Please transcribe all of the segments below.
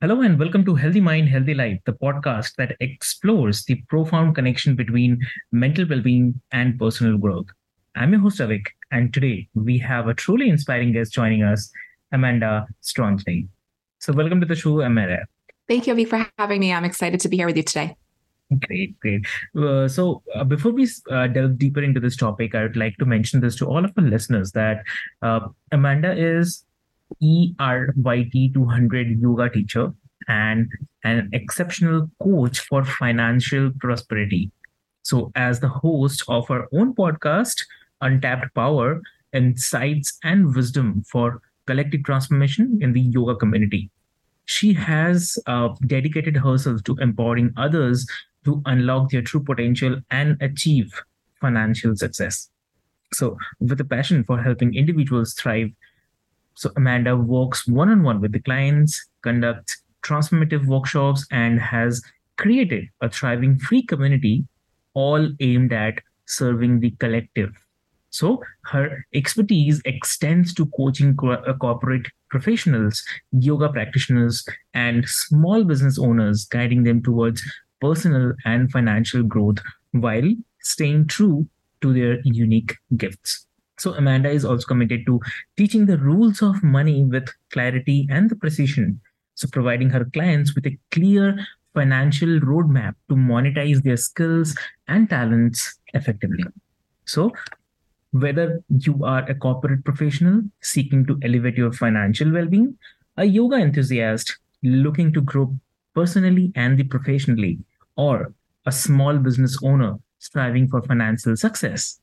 Hello and welcome to Healthy Mind, Healthy Life, the podcast that explores the profound connection between mental well being and personal growth. I'm your host, Avik, and today we have a truly inspiring guest joining us, Amanda Strojny. So, welcome to the show, Amanda. Thank you, Avik, for having me. I'm excited to be here with you today. Great, great. Uh, so, uh, before we uh, delve deeper into this topic, I would like to mention this to all of our listeners that uh, Amanda is ERYT 200 yoga teacher and an exceptional coach for financial prosperity. So, as the host of her own podcast, Untapped Power, Insights and Wisdom for Collective Transformation in the Yoga Community, she has uh, dedicated herself to empowering others to unlock their true potential and achieve financial success. So, with a passion for helping individuals thrive so Amanda works one on one with the clients, conducts transformative workshops, and has created a thriving free community all aimed at serving the collective. So her expertise extends to coaching co- uh, corporate professionals, yoga practitioners, and small business owners, guiding them towards personal and financial growth while staying true to their unique gifts. So Amanda is also committed to teaching the rules of money with clarity and the precision. So providing her clients with a clear financial roadmap to monetize their skills and talents effectively. So whether you are a corporate professional seeking to elevate your financial well-being, a yoga enthusiast looking to grow personally and the professionally, or a small business owner striving for financial success,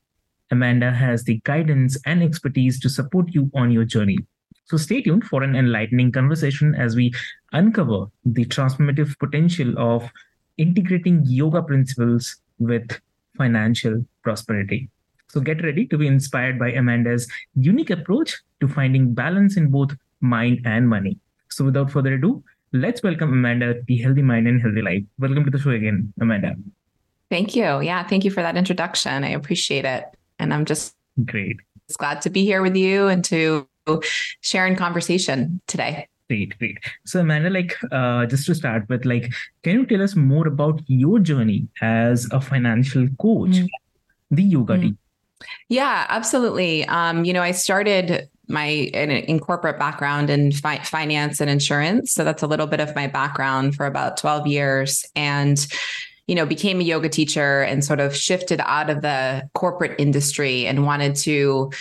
Amanda has the guidance and expertise to support you on your journey. So stay tuned for an enlightening conversation as we uncover the transformative potential of integrating yoga principles with financial prosperity. So get ready to be inspired by Amanda's unique approach to finding balance in both mind and money. So without further ado, let's welcome Amanda to Healthy Mind and Healthy Life. Welcome to the show again, Amanda. Thank you. Yeah, thank you for that introduction. I appreciate it. And I'm just great. Just glad to be here with you and to share in conversation today. Great, great. So Amanda, like uh, just to start with, like, can you tell us more about your journey as a financial coach, mm. the yoga mm. team? Yeah, absolutely. Um, you know, I started my in, in corporate background in fi- finance and insurance, so that's a little bit of my background for about twelve years, and you know, became a yoga teacher and sort of shifted out of the corporate industry and wanted to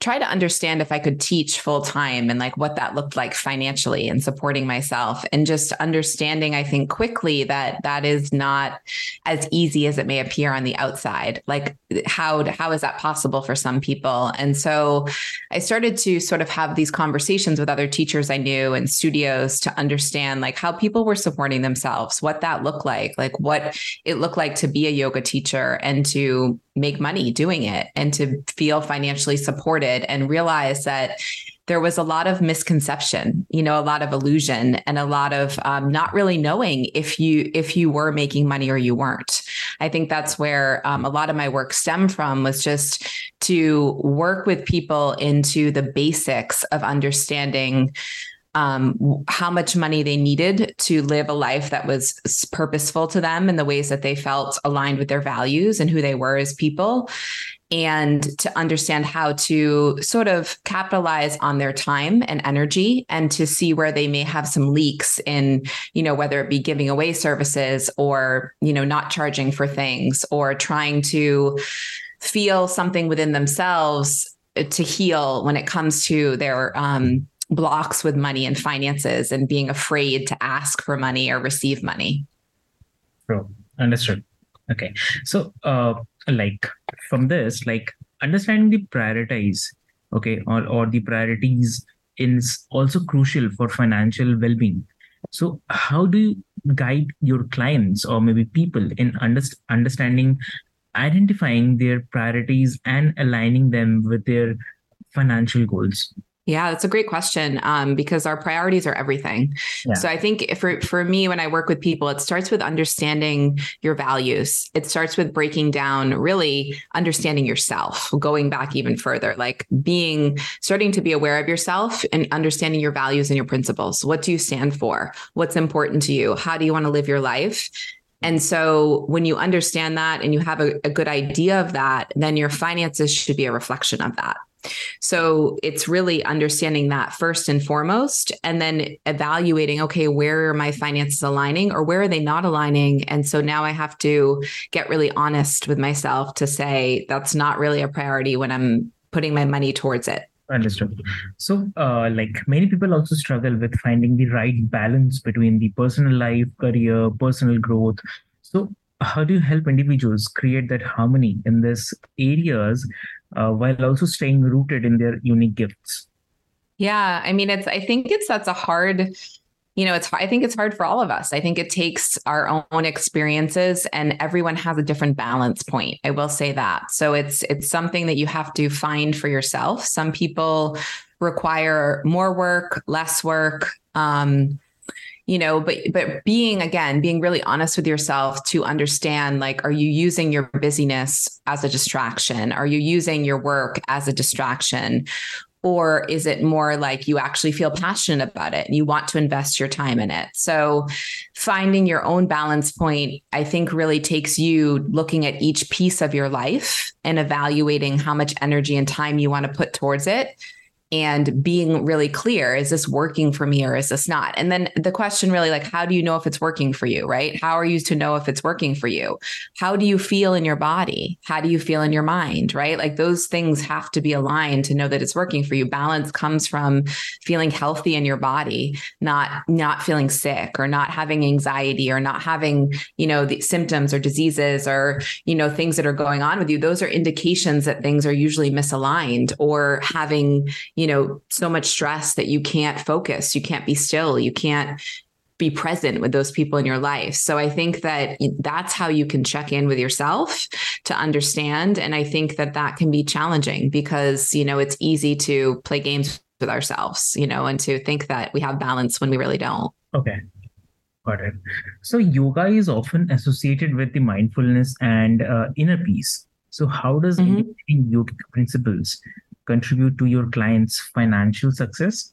try to understand if I could teach full time and like what that looked like financially and supporting myself and just understanding, I think quickly that that is not as easy as it may appear on the outside. Like how, how is that possible for some people? And so I started to sort of have these conversations with other teachers I knew and studios to understand like how people were supporting themselves, what that looked like, like what it looked like to be a yoga teacher and to make money doing it and to feel financially supported and realize that there was a lot of misconception you know a lot of illusion and a lot of um, not really knowing if you if you were making money or you weren't. I think that's where um, a lot of my work stemmed from was just to work with people into the basics of understanding um, how much money they needed to live a life that was purposeful to them in the ways that they felt aligned with their values and who they were as people. And to understand how to sort of capitalize on their time and energy and to see where they may have some leaks in you know whether it be giving away services or you know not charging for things or trying to feel something within themselves to heal when it comes to their um, blocks with money and finances and being afraid to ask for money or receive money. True. Understood. Okay. So, uh, like from this, like understanding the priorities, okay, or, or the priorities is also crucial for financial well-being. So, how do you guide your clients or maybe people in underst- understanding, identifying their priorities and aligning them with their financial goals? Yeah, that's a great question um, because our priorities are everything. Yeah. So I think for for me, when I work with people, it starts with understanding your values. It starts with breaking down, really understanding yourself, going back even further, like being starting to be aware of yourself and understanding your values and your principles. What do you stand for? What's important to you? How do you want to live your life? And so when you understand that and you have a, a good idea of that, then your finances should be a reflection of that. So it's really understanding that first and foremost, and then evaluating okay, where are my finances aligning or where are they not aligning? And so now I have to get really honest with myself to say that's not really a priority when I'm putting my money towards it. Understood. So, uh, like many people also struggle with finding the right balance between the personal life, career, personal growth. So, how do you help individuals create that harmony in these areas uh, while also staying rooted in their unique gifts? Yeah, I mean, it's. I think it's that's a hard. You know, it's. I think it's hard for all of us. I think it takes our own experiences, and everyone has a different balance point. I will say that. So it's it's something that you have to find for yourself. Some people require more work, less work. Um, you know but but being again being really honest with yourself to understand like are you using your busyness as a distraction? Are you using your work as a distraction? Or is it more like you actually feel passionate about it and you want to invest your time in it? So finding your own balance point i think really takes you looking at each piece of your life and evaluating how much energy and time you want to put towards it and being really clear is this working for me or is this not? And then the question really like how do you know if it's working for you right? How are you to know if it's working for you? How do you feel in your body? How do you feel in your mind right? Like those things have to be aligned to know that it's working for you. Balance comes from feeling healthy in your body not not feeling sick or not having anxiety or not having you know the symptoms or diseases or you know things that are going on with you. Those are indications that things are usually misaligned or having you know, so much stress that you can't focus, you can't be still, you can't be present with those people in your life. So I think that that's how you can check in with yourself to understand and I think that that can be challenging because, you know, it's easy to play games with ourselves, you know, and to think that we have balance when we really don't. Okay. Got it. So yoga is often associated with the mindfulness and uh, inner peace. So how does mm-hmm. yogic principles contribute to your client's financial success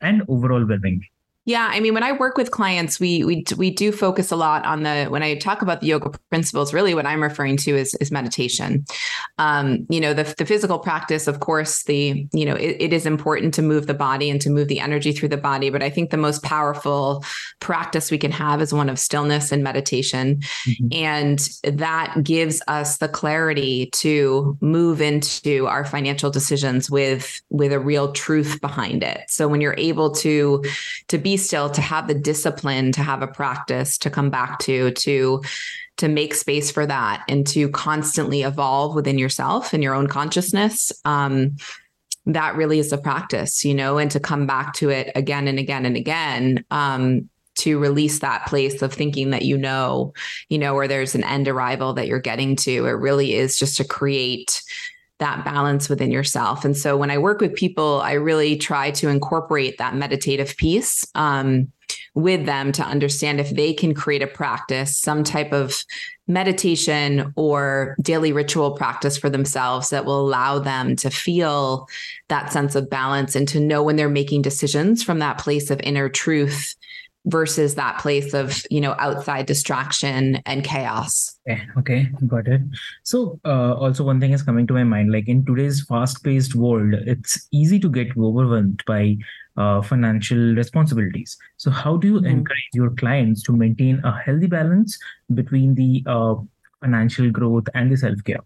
and overall well-being yeah, I mean, when I work with clients, we we we do focus a lot on the when I talk about the yoga principles. Really, what I'm referring to is is meditation. Um, you know, the the physical practice, of course, the you know it, it is important to move the body and to move the energy through the body. But I think the most powerful practice we can have is one of stillness and meditation, mm-hmm. and that gives us the clarity to move into our financial decisions with with a real truth behind it. So when you're able to to be still to have the discipline to have a practice to come back to to to make space for that and to constantly evolve within yourself and your own consciousness um, that really is a practice you know and to come back to it again and again and again um, to release that place of thinking that you know you know where there's an end arrival that you're getting to. It really is just to create that balance within yourself. And so when I work with people, I really try to incorporate that meditative piece um, with them to understand if they can create a practice, some type of meditation or daily ritual practice for themselves that will allow them to feel that sense of balance and to know when they're making decisions from that place of inner truth versus that place of you know outside distraction and chaos. Okay, okay got it. So uh, also one thing is coming to my mind like in today's fast-paced world it's easy to get overwhelmed by uh, financial responsibilities. So how do you mm-hmm. encourage your clients to maintain a healthy balance between the uh, financial growth and the self-care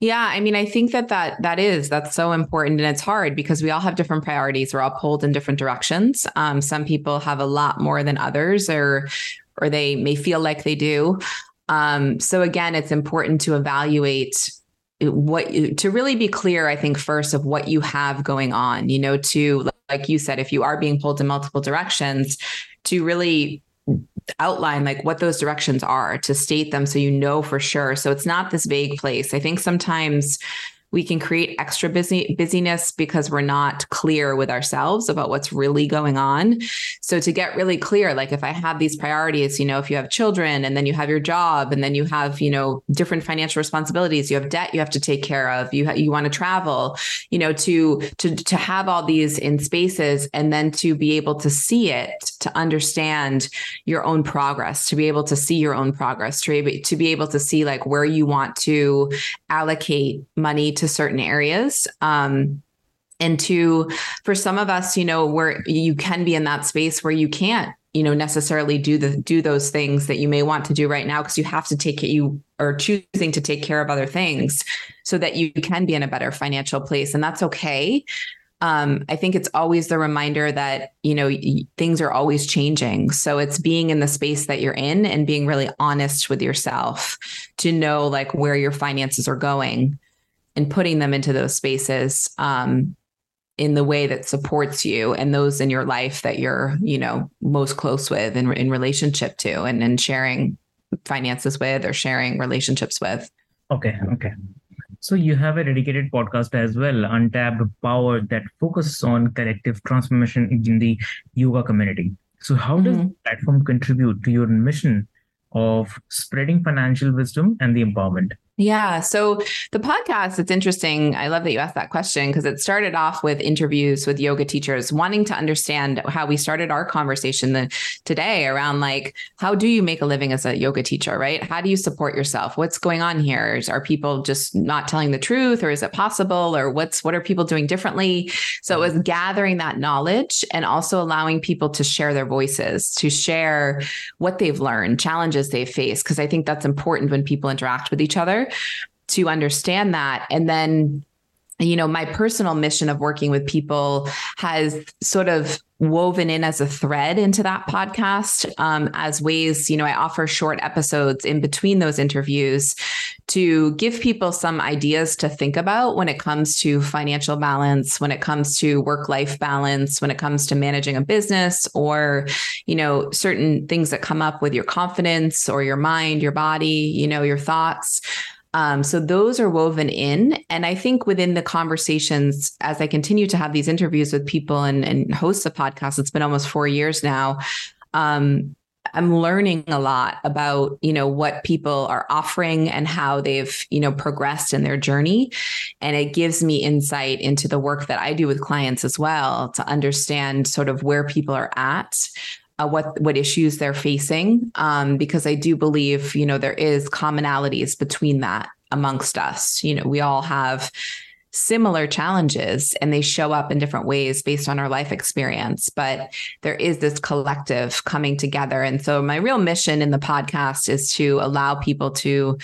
yeah, I mean, I think that that that is that's so important, and it's hard because we all have different priorities. We're all pulled in different directions. Um, some people have a lot more than others, or or they may feel like they do. Um, so again, it's important to evaluate what you, to really be clear. I think first of what you have going on. You know, to like you said, if you are being pulled in multiple directions, to really outline like what those directions are to state them so you know for sure. So it's not this vague place. I think sometimes we can create extra busy busyness because we're not clear with ourselves about what's really going on. So to get really clear, like if I have these priorities, you know, if you have children and then you have your job and then you have, you know, different financial responsibilities, you have debt you have to take care of, you ha- you want to travel, you know, to to to have all these in spaces and then to be able to see it, to understand your own progress, to be able to see your own progress, to be, to be able to see like where you want to allocate money to certain areas. Um, and to, for some of us, you know, where you can be in that space where you can't you know necessarily do the do those things that you may want to do right now because you have to take it you are choosing to take care of other things so that you can be in a better financial place and that's okay um, I think it's always the reminder that, you know, things are always changing. So it's being in the space that you're in and being really honest with yourself to know like where your finances are going and putting them into those spaces um, in the way that supports you and those in your life that you're you know most close with and in, in relationship to and, and sharing finances with or sharing relationships with. Okay okay. So you have a dedicated podcast as well untapped power that focuses on collective transformation in the yoga community. So how does mm-hmm. the platform contribute to your mission of spreading financial wisdom and the empowerment yeah. So the podcast, it's interesting. I love that you asked that question because it started off with interviews with yoga teachers wanting to understand how we started our conversation the, today around like, how do you make a living as a yoga teacher, right? How do you support yourself? What's going on here? Is, are people just not telling the truth or is it possible? Or what's, what are people doing differently? So it was gathering that knowledge and also allowing people to share their voices, to share what they've learned, challenges they've faced. Cause I think that's important when people interact with each other to understand that. And then you know, my personal mission of working with people has sort of woven in as a thread into that podcast um, as ways, you know, I offer short episodes in between those interviews to give people some ideas to think about when it comes to financial balance, when it comes to work life balance, when it comes to managing a business or, you know, certain things that come up with your confidence or your mind, your body, you know, your thoughts. Um, so those are woven in. And I think within the conversations, as I continue to have these interviews with people and, and host a podcast, it's been almost four years now. Um, I'm learning a lot about, you know, what people are offering and how they've, you know, progressed in their journey. And it gives me insight into the work that I do with clients as well to understand sort of where people are at uh, what what issues they're facing um, because I do believe you know there is commonalities between that amongst us. You know, we all have similar challenges and they show up in different ways based on our life experience but there is this collective coming together and so my real mission in the podcast is to allow people to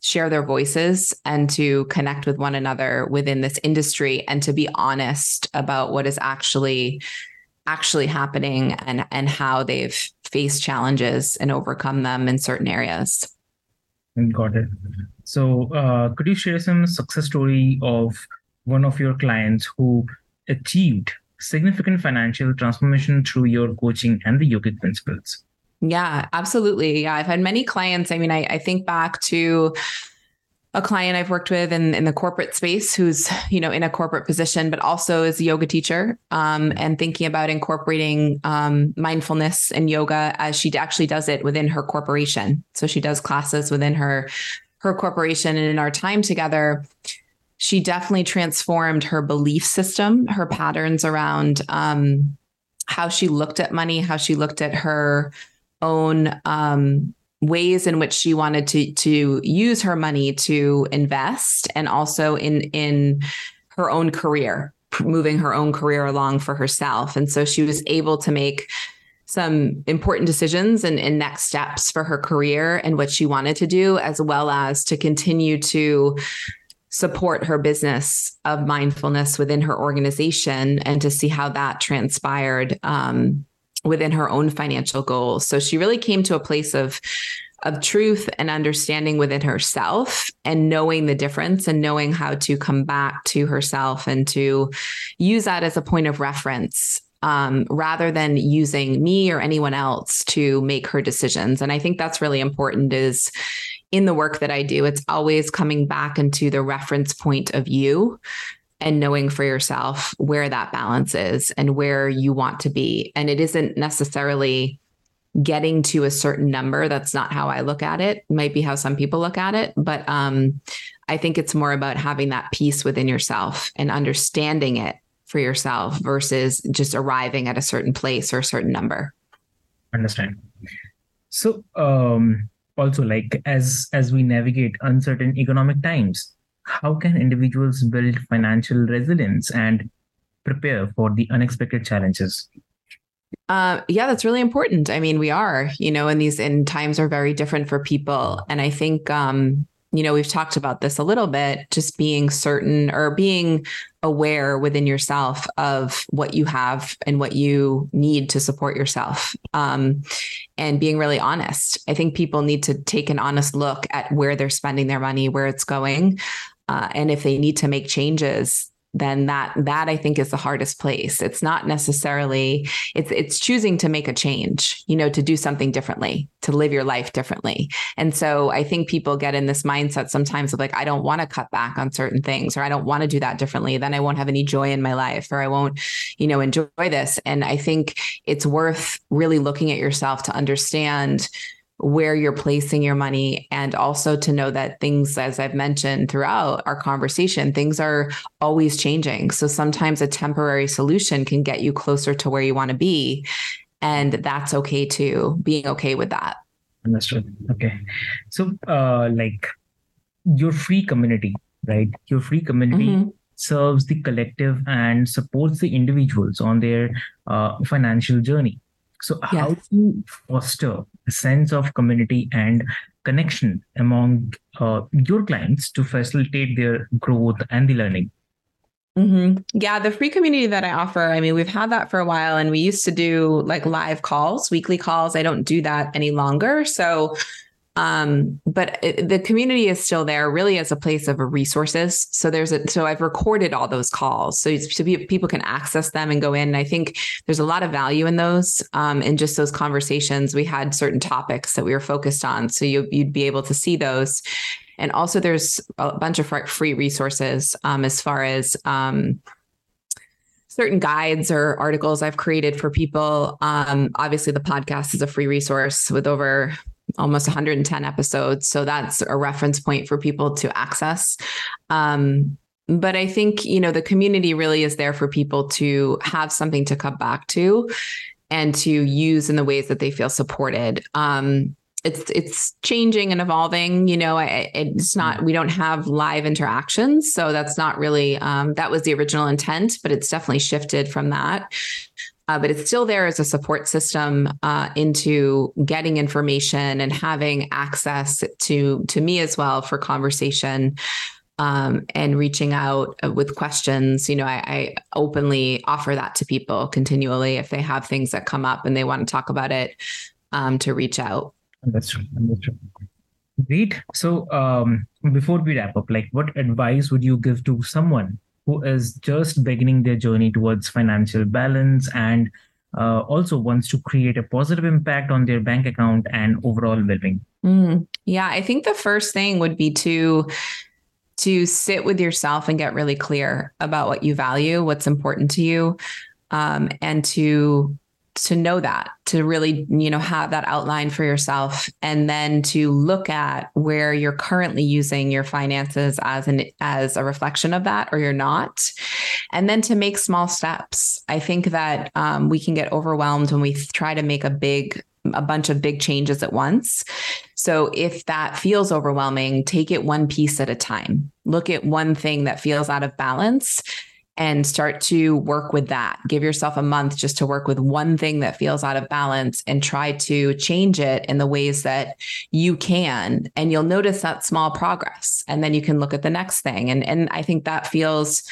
share their voices and to connect with one another within this industry and to be honest about what is actually actually happening and and how they've faced challenges and overcome them in certain areas. Got it. So, uh, could you share some success story of one of your clients who achieved significant financial transformation through your coaching and the yogic principles? Yeah, absolutely. Yeah, I've had many clients. I mean, I, I think back to a client I've worked with in, in the corporate space who's, you know, in a corporate position, but also is a yoga teacher um, and thinking about incorporating um, mindfulness and yoga as she actually does it within her corporation. So she does classes within her her corporation. And in our time together, she definitely transformed her belief system, her patterns around um, how she looked at money, how she looked at her own um, ways in which she wanted to to use her money to invest, and also in in her own career, moving her own career along for herself. And so she was able to make some important decisions and, and, next steps for her career and what she wanted to do, as well as to continue to support her business of mindfulness within her organization and to see how that transpired um, within her own financial goals. So she really came to a place of of truth and understanding within herself and knowing the difference and knowing how to come back to herself and to use that as a point of reference um, rather than using me or anyone else to make her decisions. And I think that's really important is in the work that I do, it's always coming back into the reference point of you and knowing for yourself where that balance is and where you want to be. And it isn't necessarily getting to a certain number. That's not how I look at it. might be how some people look at it, but um, I think it's more about having that peace within yourself and understanding it for yourself versus just arriving at a certain place or a certain number understand so um also like as as we navigate uncertain economic times how can individuals build financial resilience and prepare for the unexpected challenges uh, yeah, that's really important. I mean, we are, you know, and these and times are very different for people. And I think um, you know, we've talked about this a little bit, just being certain or being aware within yourself of what you have and what you need to support yourself um, and being really honest. I think people need to take an honest look at where they're spending their money, where it's going. Uh, and if they need to make changes, then that that I think is the hardest place. It's not necessarily it's it's choosing to make a change, you know, to do something differently, to live your life differently. And so I think people get in this mindset sometimes of like I don't want to cut back on certain things or I don't want to do that differently, then I won't have any joy in my life or I won't, you know, enjoy this. And I think it's worth really looking at yourself to understand where you're placing your money and also to know that things as i've mentioned throughout our conversation things are always changing. So sometimes a temporary solution can get you closer to where you want to be and that's okay too being okay with that. Understood. Okay. So uh like your free community right? Your free community mm-hmm. serves the collective and supports the individuals on their uh, financial journey. So, yes. how do you foster sense of community and connection among uh, your clients to facilitate their growth and the learning? Mm-hmm. Yeah, the free community that I offer, I mean, we've had that for a while and we used to do like live calls, weekly calls. I don't do that any longer. So um, but the community is still there really as a place of resources. So there's a, so I've recorded all those calls so, so people can access them and go in. And I think there's a lot of value in those, um, in just those conversations. We had certain topics that we were focused on. So you, you'd be able to see those. And also there's a bunch of free resources, um, as far as, um, certain guides or articles I've created for people. Um, obviously, the podcast is a free resource with over almost 110 episodes. So that's a reference point for people to access. Um, but I think, you know, the community really is there for people to have something to come back to and to use in the ways that they feel supported. Um, it's it's changing and evolving. You know, I, it's not we don't have live interactions, so that's not really um, that was the original intent, but it's definitely shifted from that uh, but it's still there as a support system uh, into getting information and having access to to me as well for conversation um, and reaching out uh, with questions. You know, I, I, openly offer that to people continually if they have things that come up and they want to talk about it um, to reach out. That's true. That's true. Great. So um, before we wrap up, like what advice would you give to someone who is just beginning their journey towards financial balance and uh, also wants to create a positive impact on their bank account and overall well-being. Mm, yeah i think the first thing would be to to sit with yourself and get really clear about what you value what's important to you um, and to to know that to really you know have that outline for yourself and then to look at where you're currently using your finances as an as a reflection of that or you're not and then to make small steps i think that um, we can get overwhelmed when we try to make a big a bunch of big changes at once. So if that feels overwhelming, take it one piece at a time. Look at one thing that feels out of balance and start to work with that. Give yourself a month just to work with one thing that feels out of balance and try to change it in the ways that you can. And you'll notice that small progress. And then you can look at the next thing. And, and I think that feels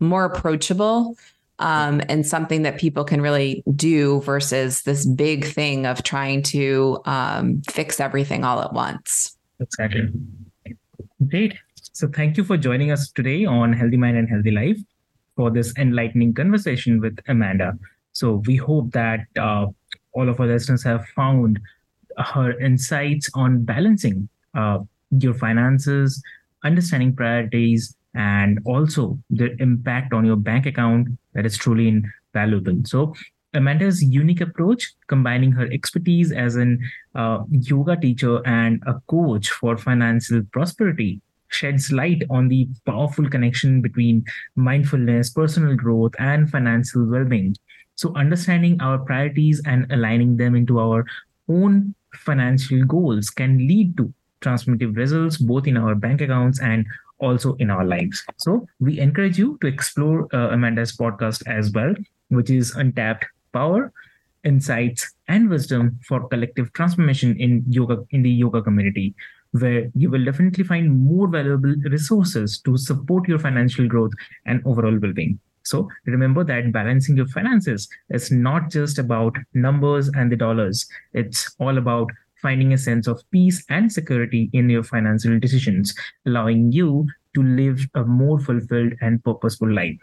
more approachable um, and something that people can really do versus this big thing of trying to um, fix everything all at once. Exactly. Great. So thank you for joining us today on Healthy Mind and Healthy Life for this enlightening conversation with Amanda. So we hope that uh, all of our listeners have found her insights on balancing uh, your finances, understanding priorities, and also the impact on your bank account that is truly invaluable. So Amanda's unique approach, combining her expertise as an uh, yoga teacher and a coach for financial prosperity, sheds light on the powerful connection between mindfulness, personal growth, and financial well being. So, understanding our priorities and aligning them into our own financial goals can lead to transformative results both in our bank accounts and also in our lives. So we encourage you to explore uh, Amanda's podcast as well, which is Untapped Power, Insights, and Wisdom for Collective Transformation in yoga in the yoga community, where you will definitely find more valuable resources to support your financial growth and overall well-being. So remember that balancing your finances is not just about numbers and the dollars. It's all about finding a sense of peace and security in your financial decisions, allowing you to live a more fulfilled and purposeful life.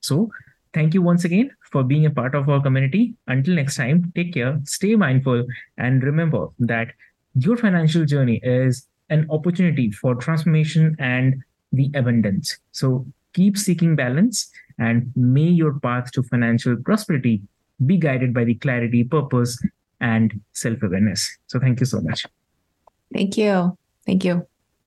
So, thank you once again for being a part of our community. Until next time, take care, stay mindful, and remember that your financial journey is an opportunity for transformation and the abundance. So, keep seeking balance and may your path to financial prosperity be guided by the clarity, purpose, and self awareness. So, thank you so much. Thank you. Thank you.